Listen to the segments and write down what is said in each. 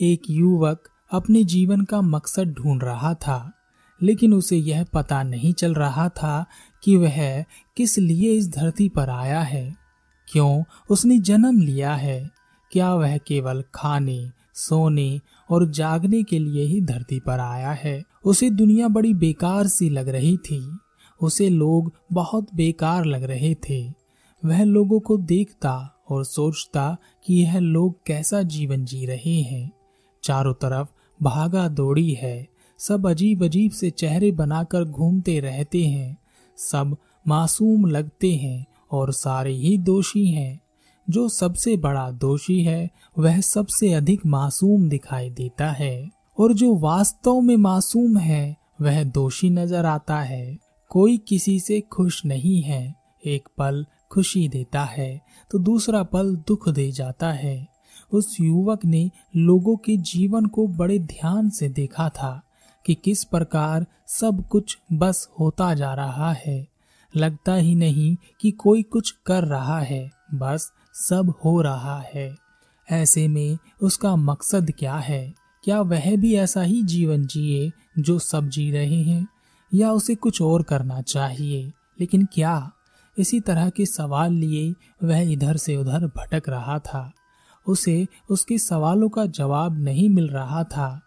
एक युवक अपने जीवन का मकसद ढूंढ रहा था, लेकिन उसे यह पता नहीं चल रहा था कि वह किस लिए इस धरती पर आया है। क्यों उसने जन्म लिया है? क्या वह केवल खाने, सोने और जागने के लिए ही धरती पर आया है? उसे दुनिया बड़ी बेकार सी लग रही थी। उसे लोग बहुत बेकार लग रहे थे। वह लोगों को देखता और सोचता कि यह लोग कैसा जीवन जी रहे हैं। चारों तरफ़ भागा दौड़ी है। सब अजीब अजीब से चेहरे बनाकर घूमते रहते हैं। सब मासूम लगते हैं और सारे ही दोषी हैं। जो सबसे बड़ा दोषी है, वह सबसे अधिक मासूम दिखाई देता है। और जो वास्तव में मासूम है, वह दोषी नज़र आता है। कोई किसी से खुश नहीं है। एक पल खुशी देता है तो दूसरा पल दुख दे जाता है। उस युवक ने लोगों के जीवन को बड़े ध्यान से देखा था कि किस प्रकार सब कुछ बस होता जा रहा है। लगता ही नहीं कि कोई कुछ कर रहा है, बस सब हो रहा है। ऐसे में उसका मकसद क्या है? क्या वह भी ऐसा ही जीवन जिए जो सब जी रहे हैं, या उसे कुछ और करना चाहिए? लेकिन क्या? इसी तरह के सवाल लिए वह इधर से उधर भटक रहा था। उसे उसके सवालों का जवाब नहीं मिल रहा था।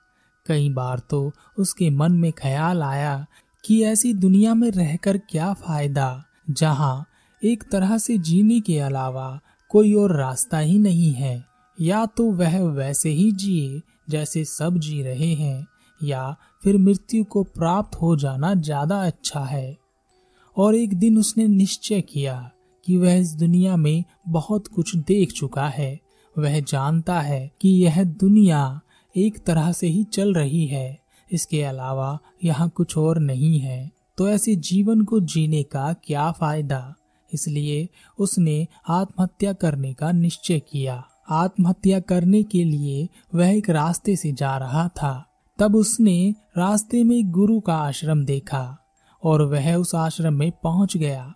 कई बार तो उसके मन में ख्याल आया कि ऐसी दुनिया में रहकर क्या फ़ायदा, जहाँ एक तरह से जीने के अलावा कोई और रास्ता ही नहीं है। या तो वह वैसे ही जिए जैसे सब जी रहे हैं, या फिर मृत्यु को प्राप्त हो जाना ज़्यादा अच्छा है। और एक दिन उसने निश्चय किया कि वह इस दुनिया में बहुत कुछ देख चुका है। वह जानता है कि यह दुनिया एक तरह से ही चल रही है। इसके अलावा यहाँ कुछ और नहीं है। तो ऐसे जीवन को जीने का क्या फ़ायदा? इसलिए उसने आत्महत्या करने का निश्चय किया। आत्महत्या करने के लिए वह एक रास्ते से जा रहा था। तब उसने रास्ते में गुरु का आश्रम देखा और वह उस आश्रम में पहुँच गया।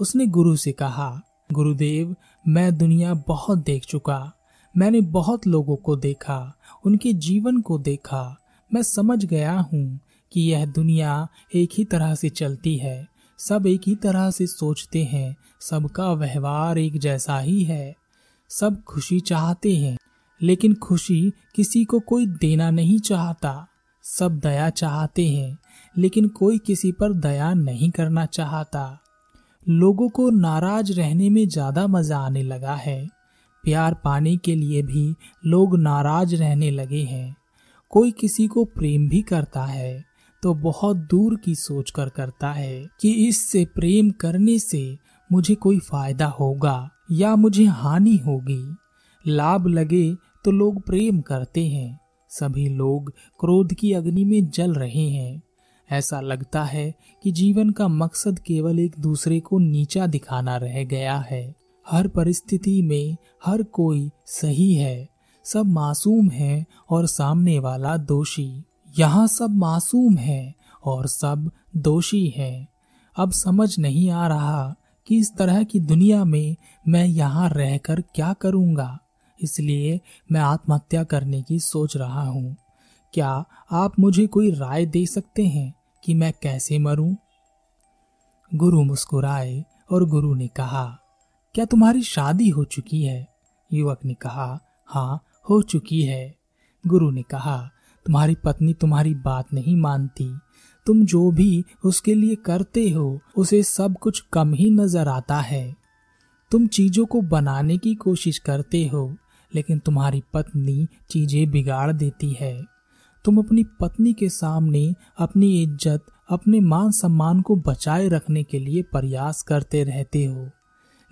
उसने गुरु से कहा, गुरुदेव मैं दुनिया बहुत देख चुका। मैंने बहुत लोगों को देखा, उनके जीवन को देखा। मैं समझ गया हूँ कि यह दुनिया एक ही तरह से चलती है। सब एक ही तरह से सोचते हैं। सबका व्यवहार एक जैसा ही है। सब खुशी चाहते हैं, लेकिन खुशी किसी को कोई देना नहीं चाहता। सब दया चाहते हैं, लेकिन कोई किसी पर दया नहीं करना चाहता। लोगों को नाराज़ रहने में ज़्यादा मज़ा आने लगा है। प्यार पाने के लिए भी लोग नाराज़ रहने लगे हैं। कोई किसी को प्रेम भी करता है तो बहुत दूर की सोच कर करता है कि इससे प्रेम करने से मुझे कोई फ़ायदा होगा या मुझे हानि होगी। लाभ लगे तो लोग प्रेम करते हैं। सभी लोग क्रोध की अग्नि में जल रहे हैं। ऐसा लगता है कि जीवन का मकसद केवल एक दूसरे को नीचा दिखाना रह गया है। हर परिस्थिति में हर कोई सही है, सब मासूम है और सामने वाला दोषी। यहाँ सब मासूम है और सब दोषी है। अब समझ नहीं आ रहा कि इस तरह की दुनिया में मैं यहाँ रहकर क्या करूँगा। इसलिए मैं आत्महत्या करने की सोच रहा हूँ। क्या आप मुझे कोई राय दे सकते हैं? कि मैं कैसे मरूं? गुरु मुस्कुराए और गुरु ने कहा, क्या तुम्हारी शादी हो चुकी है? युवक ने कहा हाँ हो चुकी है। गुरु ने कहा, तुम्हारी पत्नी तुम्हारी बात नहीं मानती। तुम जो भी उसके लिए करते हो, उसे सब कुछ कम ही नज़र आता है। तुम चीज़ों को बनाने की कोशिश करते हो, लेकिन तुम्हारी पत्नी चीज़ें बिगाड़ देती है। तुम अपनी पत्नी के सामने अपनी इज़्ज़त, अपने मान सम्मान को बचाए रखने के लिए प्रयास करते रहते हो,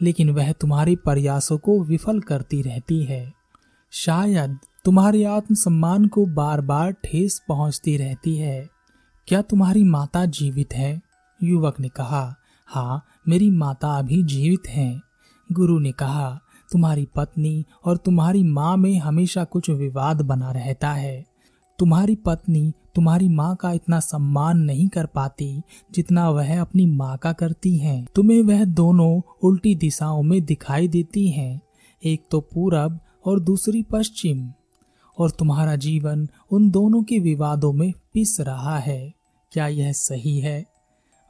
लेकिन वह तुम्हारे प्रयासों को विफल करती रहती है। शायद तुम्हारे आत्मसम्मान को बार बार ठेस पहुँचती रहती है। क्या तुम्हारी माता जीवित है? युवक ने कहा हाँ मेरी माता अभी जीवित हैं। गुरु ने कहा, तुम्हारी पत्नी और तुम्हारी माँ में हमेशा कुछ विवाद बना रहता है। तुम्हारी पत्नी तुम्हारी माँ का इतना सम्मान नहीं कर पाती जितना वह अपनी माँ का करती हैं। तुम्हें वह दोनों उल्टी दिशाओं में दिखाई देती हैं, एक तो पूरब और दूसरी पश्चिम। और तुम्हारा जीवन उन दोनों के विवादों में पिस रहा है। क्या यह सही है?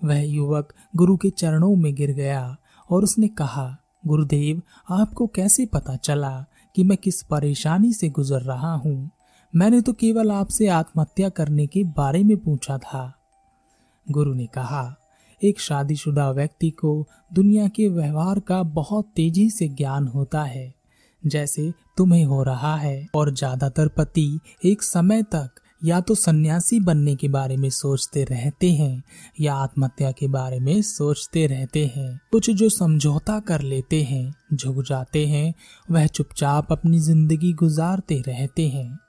वह युवक गुरु के चरणों में गिर गया और उसने कहा, गुरुदेव, आपको कैसे पता चला कि मैं किस परेशानी से गुजर रहा हूँ? मैंने तो केवल आपसे आत्महत्या करने के बारे में पूछा था। गुरु ने कहा, एक शादीशुदा व्यक्ति को दुनिया के व्यवहार का बहुत तेज़ी से ज्ञान होता है, जैसे तुम्हें हो रहा है, और ज़्यादातर पति एक समय तक या तो सन्यासी बनने के बारे में सोचते रहते हैं, या आत्महत्या के बारे में सोचते रहते हैं। कुछ जो समझौता कर लेते हैं, झुक जाते हैं, वह चुपचाप अपनी ज़िंदगी गुजारते रहते हैं।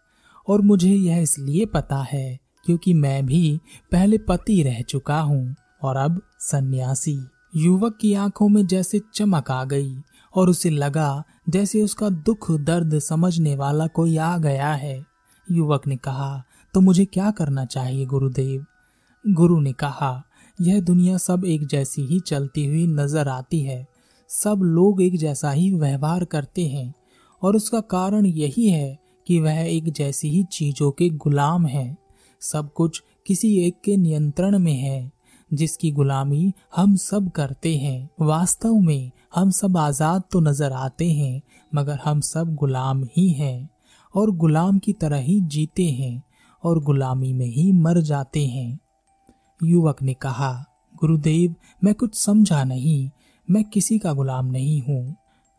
और मुझे यह इसलिए पता है क्योंकि मैं भी पहले पति रह चुका हूँ और अब सन्यासी। युवक की आँखों में जैसे चमक आ गई और उसे लगा जैसे उसका दुख दर्द समझने वाला कोई आ गया है। युवक ने कहा तो मुझे क्या करना चाहिए गुरुदेव? गुरु ने कहा, यह दुनिया सब एक जैसी ही चलती हुई नज़र आती है। सब लोग एक जैसा ही व्यवहार करते हैं और उसका कारण यही है कि वह एक जैसी ही चीज़ों के गुलाम है। सब कुछ किसी एक के नियंत्रण में है। जिसकी गुलामी हम सब करते हैं, वास्तव में हम सब आज़ाद तो नज़र आते हैं, मगर हम सब गुलाम ही हैं और गुलाम की तरह ही जीते हैं और गुलामी में ही मर जाते हैं। युवक ने कहा, गुरुदेव, मैं कुछ समझा नहीं, मैं किसी का गुलाम नहीं हूँ।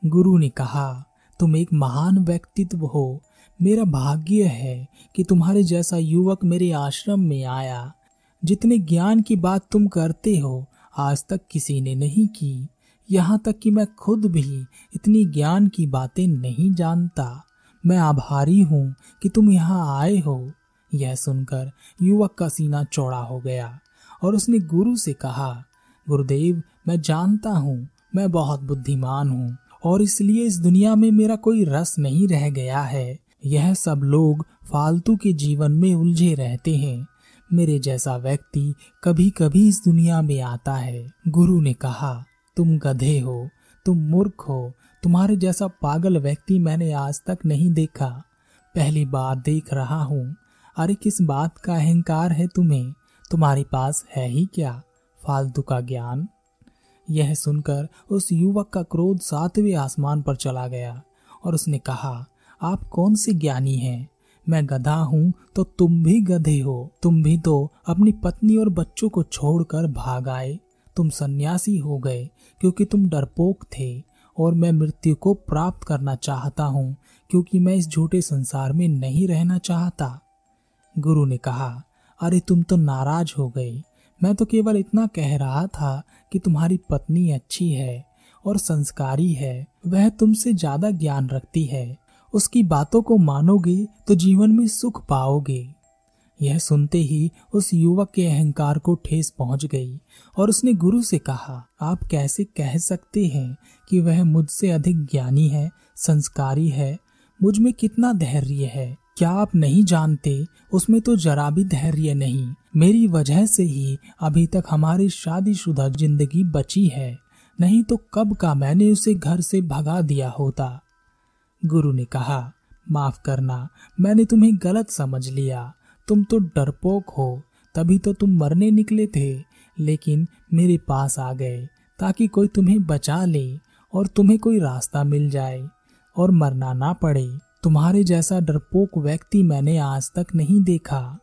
गुरु ने कहा, तुम एक महान व्यक्तित्व हो मेरा भाग्य है कि तुम्हारे जैसा युवक मेरे आश्रम में आया। जितने ज्ञान की बात तुम करते हो, आज तक किसी ने नहीं की। यहाँ तक कि मैं खुद भी इतनी ज्ञान की बातें नहीं जानता। मैं आभारी हूँ कि तुम यहाँ आए हो। यह सुनकर युवक का सीना चौड़ा हो गया और उसने गुरु से कहा, गुरुदेव, मैं जानता हूँ, मैं बहुत बुद्धिमान हूँ और इसलिए इस दुनिया में मेरा कोई रस नहीं रह गया है। यह सब लोग फालतू के जीवन में उलझे रहते हैं। मेरे जैसा व्यक्ति कभी कभी इस दुनिया में आता है। गुरु ने कहा, तुम गधे हो, तुम मूर्ख हो, तुम्हारे जैसा पागल व्यक्ति मैंने आज तक नहीं देखा। पहली बार देख रहा हूँ। अरे, किस बात का अहंकार है तुम्हें? तुम्हारे पास है ही क्या? फालतू का ज्ञान? यह सुनकर उस युवक का क्रोध सातवें आसमान पर चला गया और उसने कहा आप कौन से ज्ञानी हैं? मैं गधा हूँ तो तुम भी गधे हो। तुम भी तो अपनी पत्नी और बच्चों को छोड़कर भाग आए। तुम सन्यासी हो गए, क्योंकि तुम डरपोक थे, और मैं मृत्यु को प्राप्त करना चाहता हूँ, क्योंकि मैं इस झूठे संसार में नहीं रहना चाहता। गुरु ने कहा, अरे, तुम तो नाराज़ हो गई मैं तो केवल इतना कह रहा था कि तुम्हारी पत्नी अच्छी है और संस्कारी है। वह तुमसे ज़्यादा ज्ञान रखती है। उसकी बातों को मानोगे तो जीवन में सुख पाओगे। यह सुनते ही उस युवक के अहंकार को ठेस पहुँच गई और उसने गुरु से कहा, आप कैसे कह सकते हैं कि वह मुझसे अधिक ज्ञानी है, संस्कारी है? मुझमें कितना धैर्य है? क्या आप नहीं जानते? उसमें तो जरा भी धैर्य नहीं। मेरी वजह से ही अभी तक हमारी शादीशुदा ज़िंदगी बची है। नहीं तो कब का मैंने उसे घर से भगा दिया होता? गुरु ने कहा, माफ़ करना, मैंने तुम्हें गलत समझ लिया। तुम तो डरपोक हो, तभी तो तुम मरने निकले थे, लेकिन मेरे पास आ गए, ताकि कोई तुम्हें बचा ले और तुम्हें कोई रास्ता मिल जाए और मरना ना पड़े। तुम्हारे जैसा डरपोक व्यक्ति मैंने आज तक नहीं देखा।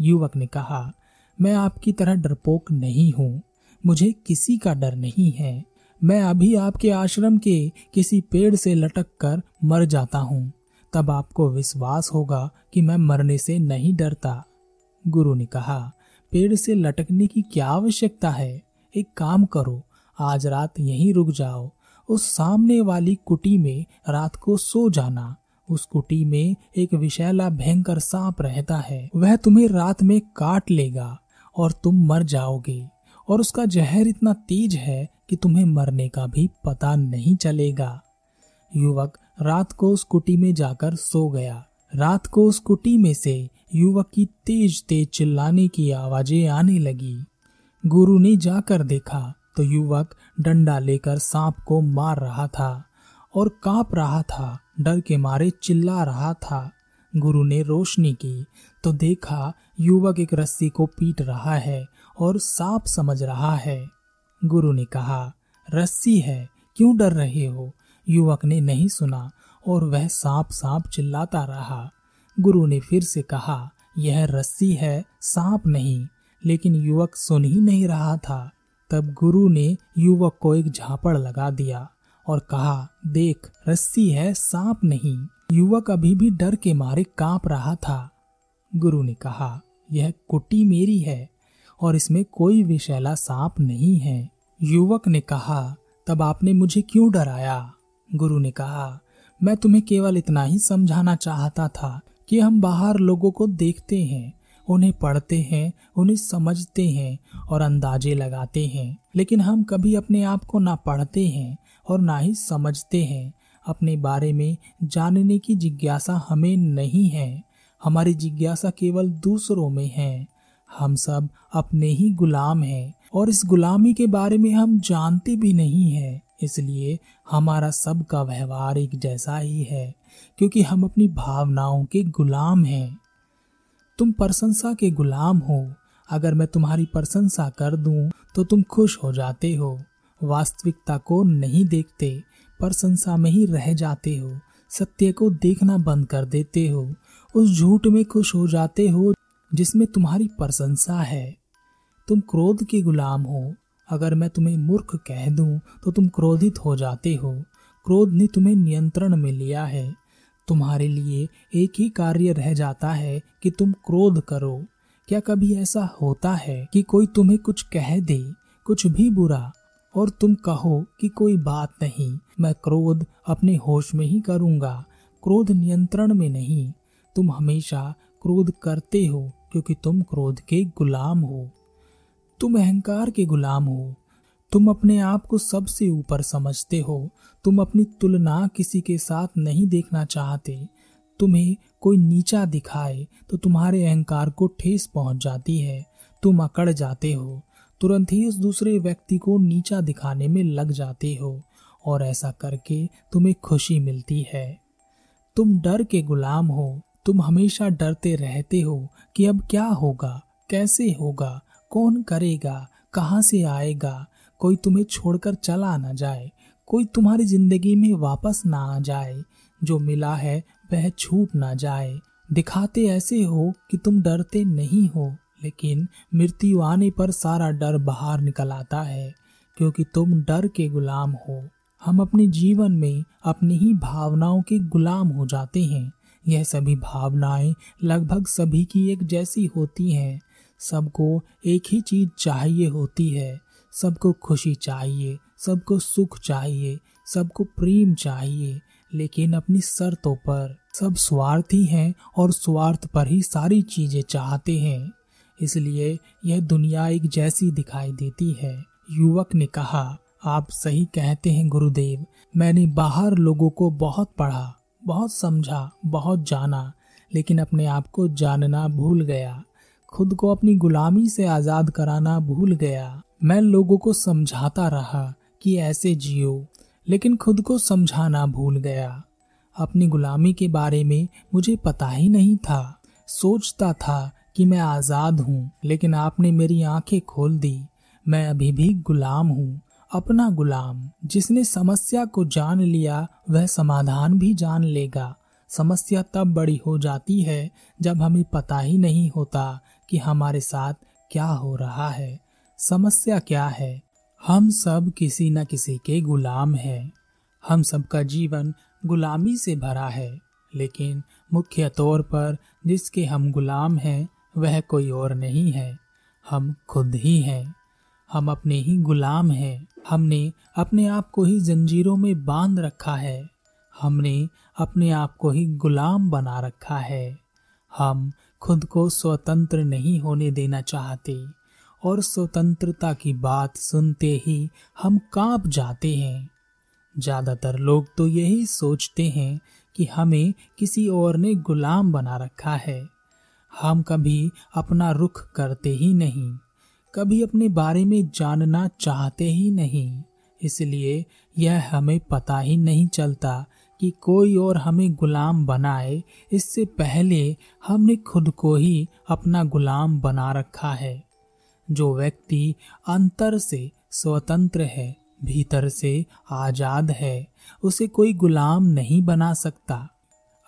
युवक ने कहा, मैं आपकी तरह डरपोक नहीं हूँ। मुझे किसी का डर नहीं है। मैं अभी आपके आश्रम के किसी पेड़ से लटक कर मर जाता हूँ। तब आपको विश्वास होगा कि मैं मरने से नहीं डरता। गुरु ने कहा, पेड़ से लटकने की क्या आवश्यकता है? एक काम करो, आज रात यहीं रुक जाओ। उस सामने वाली कुटी में रात को सो जाना। उस कुटी में एक विशैला भयंकर सांप रहता है। वह तुम्हें रात में काट लेगा और तुम मर जाओगे। और उसका जहर इतना तेज है कि तुम्हें मरने का भी पता नहीं चलेगा। युवक रात को उस कुटी में जाकर सो गया। रात को उस कुटी में से युवक की तेज तेज चिल्लाने की आवाज़ें आने लगी। गुरु ने जाकर देखा तो युवक डंडा लेकर सांप को मार रहा था और काँप रहा था, डर के मारे चिल्ला रहा था। गुरु ने रोशनी की तो देखा युवक एक रस्सी को पीट रहा है और सांप समझ रहा है। गुरु ने कहा, रस्सी है, क्यों डर रहे हो? युवक ने नहीं सुना और वह सांप सांप चिल्लाता रहा। गुरु ने फिर से कहा, यह रस्सी है, सांप नहीं। लेकिन युवक सुन ही नहीं रहा था। तब गुरु ने युवक को एक झापड़ लगा दिया और कहा, देख, रस्सी है, सांप नहीं। युवक अभी भी डर के मारे काँप रहा था। गुरु ने कहा, यह कुटी मेरी है और इसमें कोई विषैला सांप नहीं है। युवक ने कहा, तब आपने मुझे क्यों डराया? गुरु ने कहा, मैं तुम्हें केवल इतना ही समझाना चाहता था कि हम बाहर लोगों को देखते हैं, उन्हें पढ़ते हैं, उन्हें समझते हैं और अंदाजे लगाते हैं। लेकिन हम कभी अपने आप को ना पढ़ते हैं और ना ही समझते हैं। अपने बारे में जानने की जिज्ञासा हमें नहीं है। हमारी जिज्ञासा केवल दूसरों में है। हम सब अपने ही गुलाम हैं और इस गुलामी के बारे में हम जानते भी नहीं है। इसलिए हमारा सबका व्यवहार एक जैसा ही है, क्योंकि हम अपनी भावनाओं के गुलाम हैं। तुम प्रशंसा के गुलाम हो। अगर मैं तुम्हारी प्रशंसा कर दूँ तो तुम खुश हो जाते हो। वास्तविकता को नहीं देखते, प्रशंसा में ही रह जाते हो। सत्य को देखना बंद कर देते हो। उस झूठ में खुश हो जाते हो जिसमें तुम्हारी प्रशंसा है। तुम क्रोध के गुलाम हो। अगर मैं तुम्हें मूर्ख कह दूँ तो तुम क्रोधित हो जाते हो। क्रोध ने तुम्हें नियंत्रण में लिया है। तुम्हारे लिए एक ही कार्य रह जाता है कि तुम क्रोध करो। क्या कभी ऐसा होता है कि कोई तुम्हें कुछ कह दे, कुछ भी बुरा, और तुम कहो कि कोई बात नहीं, मैं क्रोध अपने होश में ही करूँगा। क्रोध नियंत्रण में नहीं। तुम हमेशा क्रोध करते हो। क्योंकि तुम क्रोध के गुलाम हो। तुम अहंकार के गुलाम हो। तुम अपने आप को सबसे ऊपर समझते हो। तुम अपनी तुलना किसी के साथ नहीं देखना चाहते। तुम्हें कोई नीचा दिखाए तो तुम्हारे अहंकार को ठेस पहुँच जाती है। तुम अकड़ जाते हो। तुरंत ही उस दूसरे व्यक्ति को नीचा दिखाने में लग जाते हो और ऐसा करके तुम्हें खुशी मिलती है। तुम डर के गुलाम हो। तुम हमेशा डरते रहते हो कि अब क्या होगा, कैसे होगा, कौन करेगा, कहाँ से आएगा? कोई तुम्हें छोड़कर चला ना जाए, कोई तुम्हारी ज़िंदगी में वापस ना आ जाए, जो मिला है वह छूट ना जाए। दिखाते ऐसे हो कि तुम डरते नहीं हो, लेकिन मृत्यु आने पर सारा डर बाहर निकल आता है, क्योंकि तुम डर के गुलाम हो। हम अपने जीवन में अपनी ही भावनाओं के गुलाम हो जाते हैं। यह सभी भावनाएँ लगभग सभी की एक जैसी होती हैं। सबको एक ही चीज़ चाहिए होती है। सबको खुशी चाहिए, सबको सुख चाहिए, सबको प्रेम चाहिए, लेकिन अपनी शर्तों पर। सब स्वार्थी हैं और स्वार्थ पर ही सारी चीज़ें चाहते हैं। इसलिए यह दुनिया एक जैसी दिखाई देती है। युवक ने कहा, आप सही कहते हैं, गुरुदेव। मैंने बाहर लोगों को बहुत पढ़ा। बहुत समझा, बहुत जाना, लेकिन अपने आप को जानना भूल गया। खुद को अपनी गुलामी से आज़ाद कराना भूल गया। मैं लोगों को समझाता रहा कि ऐसे जियो, लेकिन खुद को समझाना भूल गया। अपनी गुलामी के बारे में मुझे पता ही नहीं था। सोचता था कि मैं आज़ाद हूँ, लेकिन आपने मेरी आँखें खोल दी। मैं अभी भी गुलाम हूँ। अपना गुलाम, जिसने समस्या को जान लिया, वह समाधान भी जान लेगा। समस्या तब बड़ी हो जाती है, जब हमें पता ही नहीं होता कि हमारे साथ क्या हो रहा है। समस्या क्या है? हम सब किसी न किसी के गुलाम हैं। हम सबका जीवन गुलामी से भरा है, लेकिन मुख्य तौर पर जिसके हम गुलाम हैं, वह कोई और नहीं है। हम खुद ही हैं। हम अपने ही गुलाम हैं। हमने अपने आप को ही जंजीरों में बाँध रखा है। हमने अपने आप को ही गुलाम बना रखा है। हम खुद को स्वतंत्र नहीं होने देना चाहते और स्वतंत्रता की बात सुनते ही हम काँप जाते हैं। ज़्यादातर लोग तो यही सोचते हैं कि हमें किसी और ने गुलाम बना रखा है। हम कभी अपना रुख करते ही नहीं। कभी अपने बारे में जानना चाहते ही नहीं। इसलिए यह हमें पता ही नहीं चलता कि कोई और हमें गुलाम बनाए। इससे पहले हमने खुद को ही अपना गुलाम बना रखा है। जो व्यक्ति अंतर से स्वतंत्र है, भीतर से आज़ाद है, उसे कोई गुलाम नहीं बना सकता।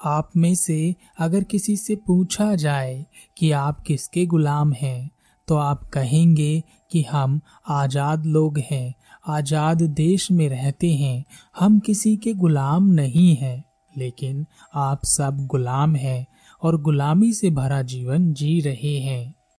आप में से अगर किसी से पूछा जाए कि आप किसके गुलाम हैं तो आप कहेंगे कि हम आज़ाद लोग हैं, आज़ाद देश में रहते हैं, हम किसी के गुलाम नहीं हैं, लेकिन आप सब गुलाम हैं और गुलामी से भरा जीवन जी रहे हैं।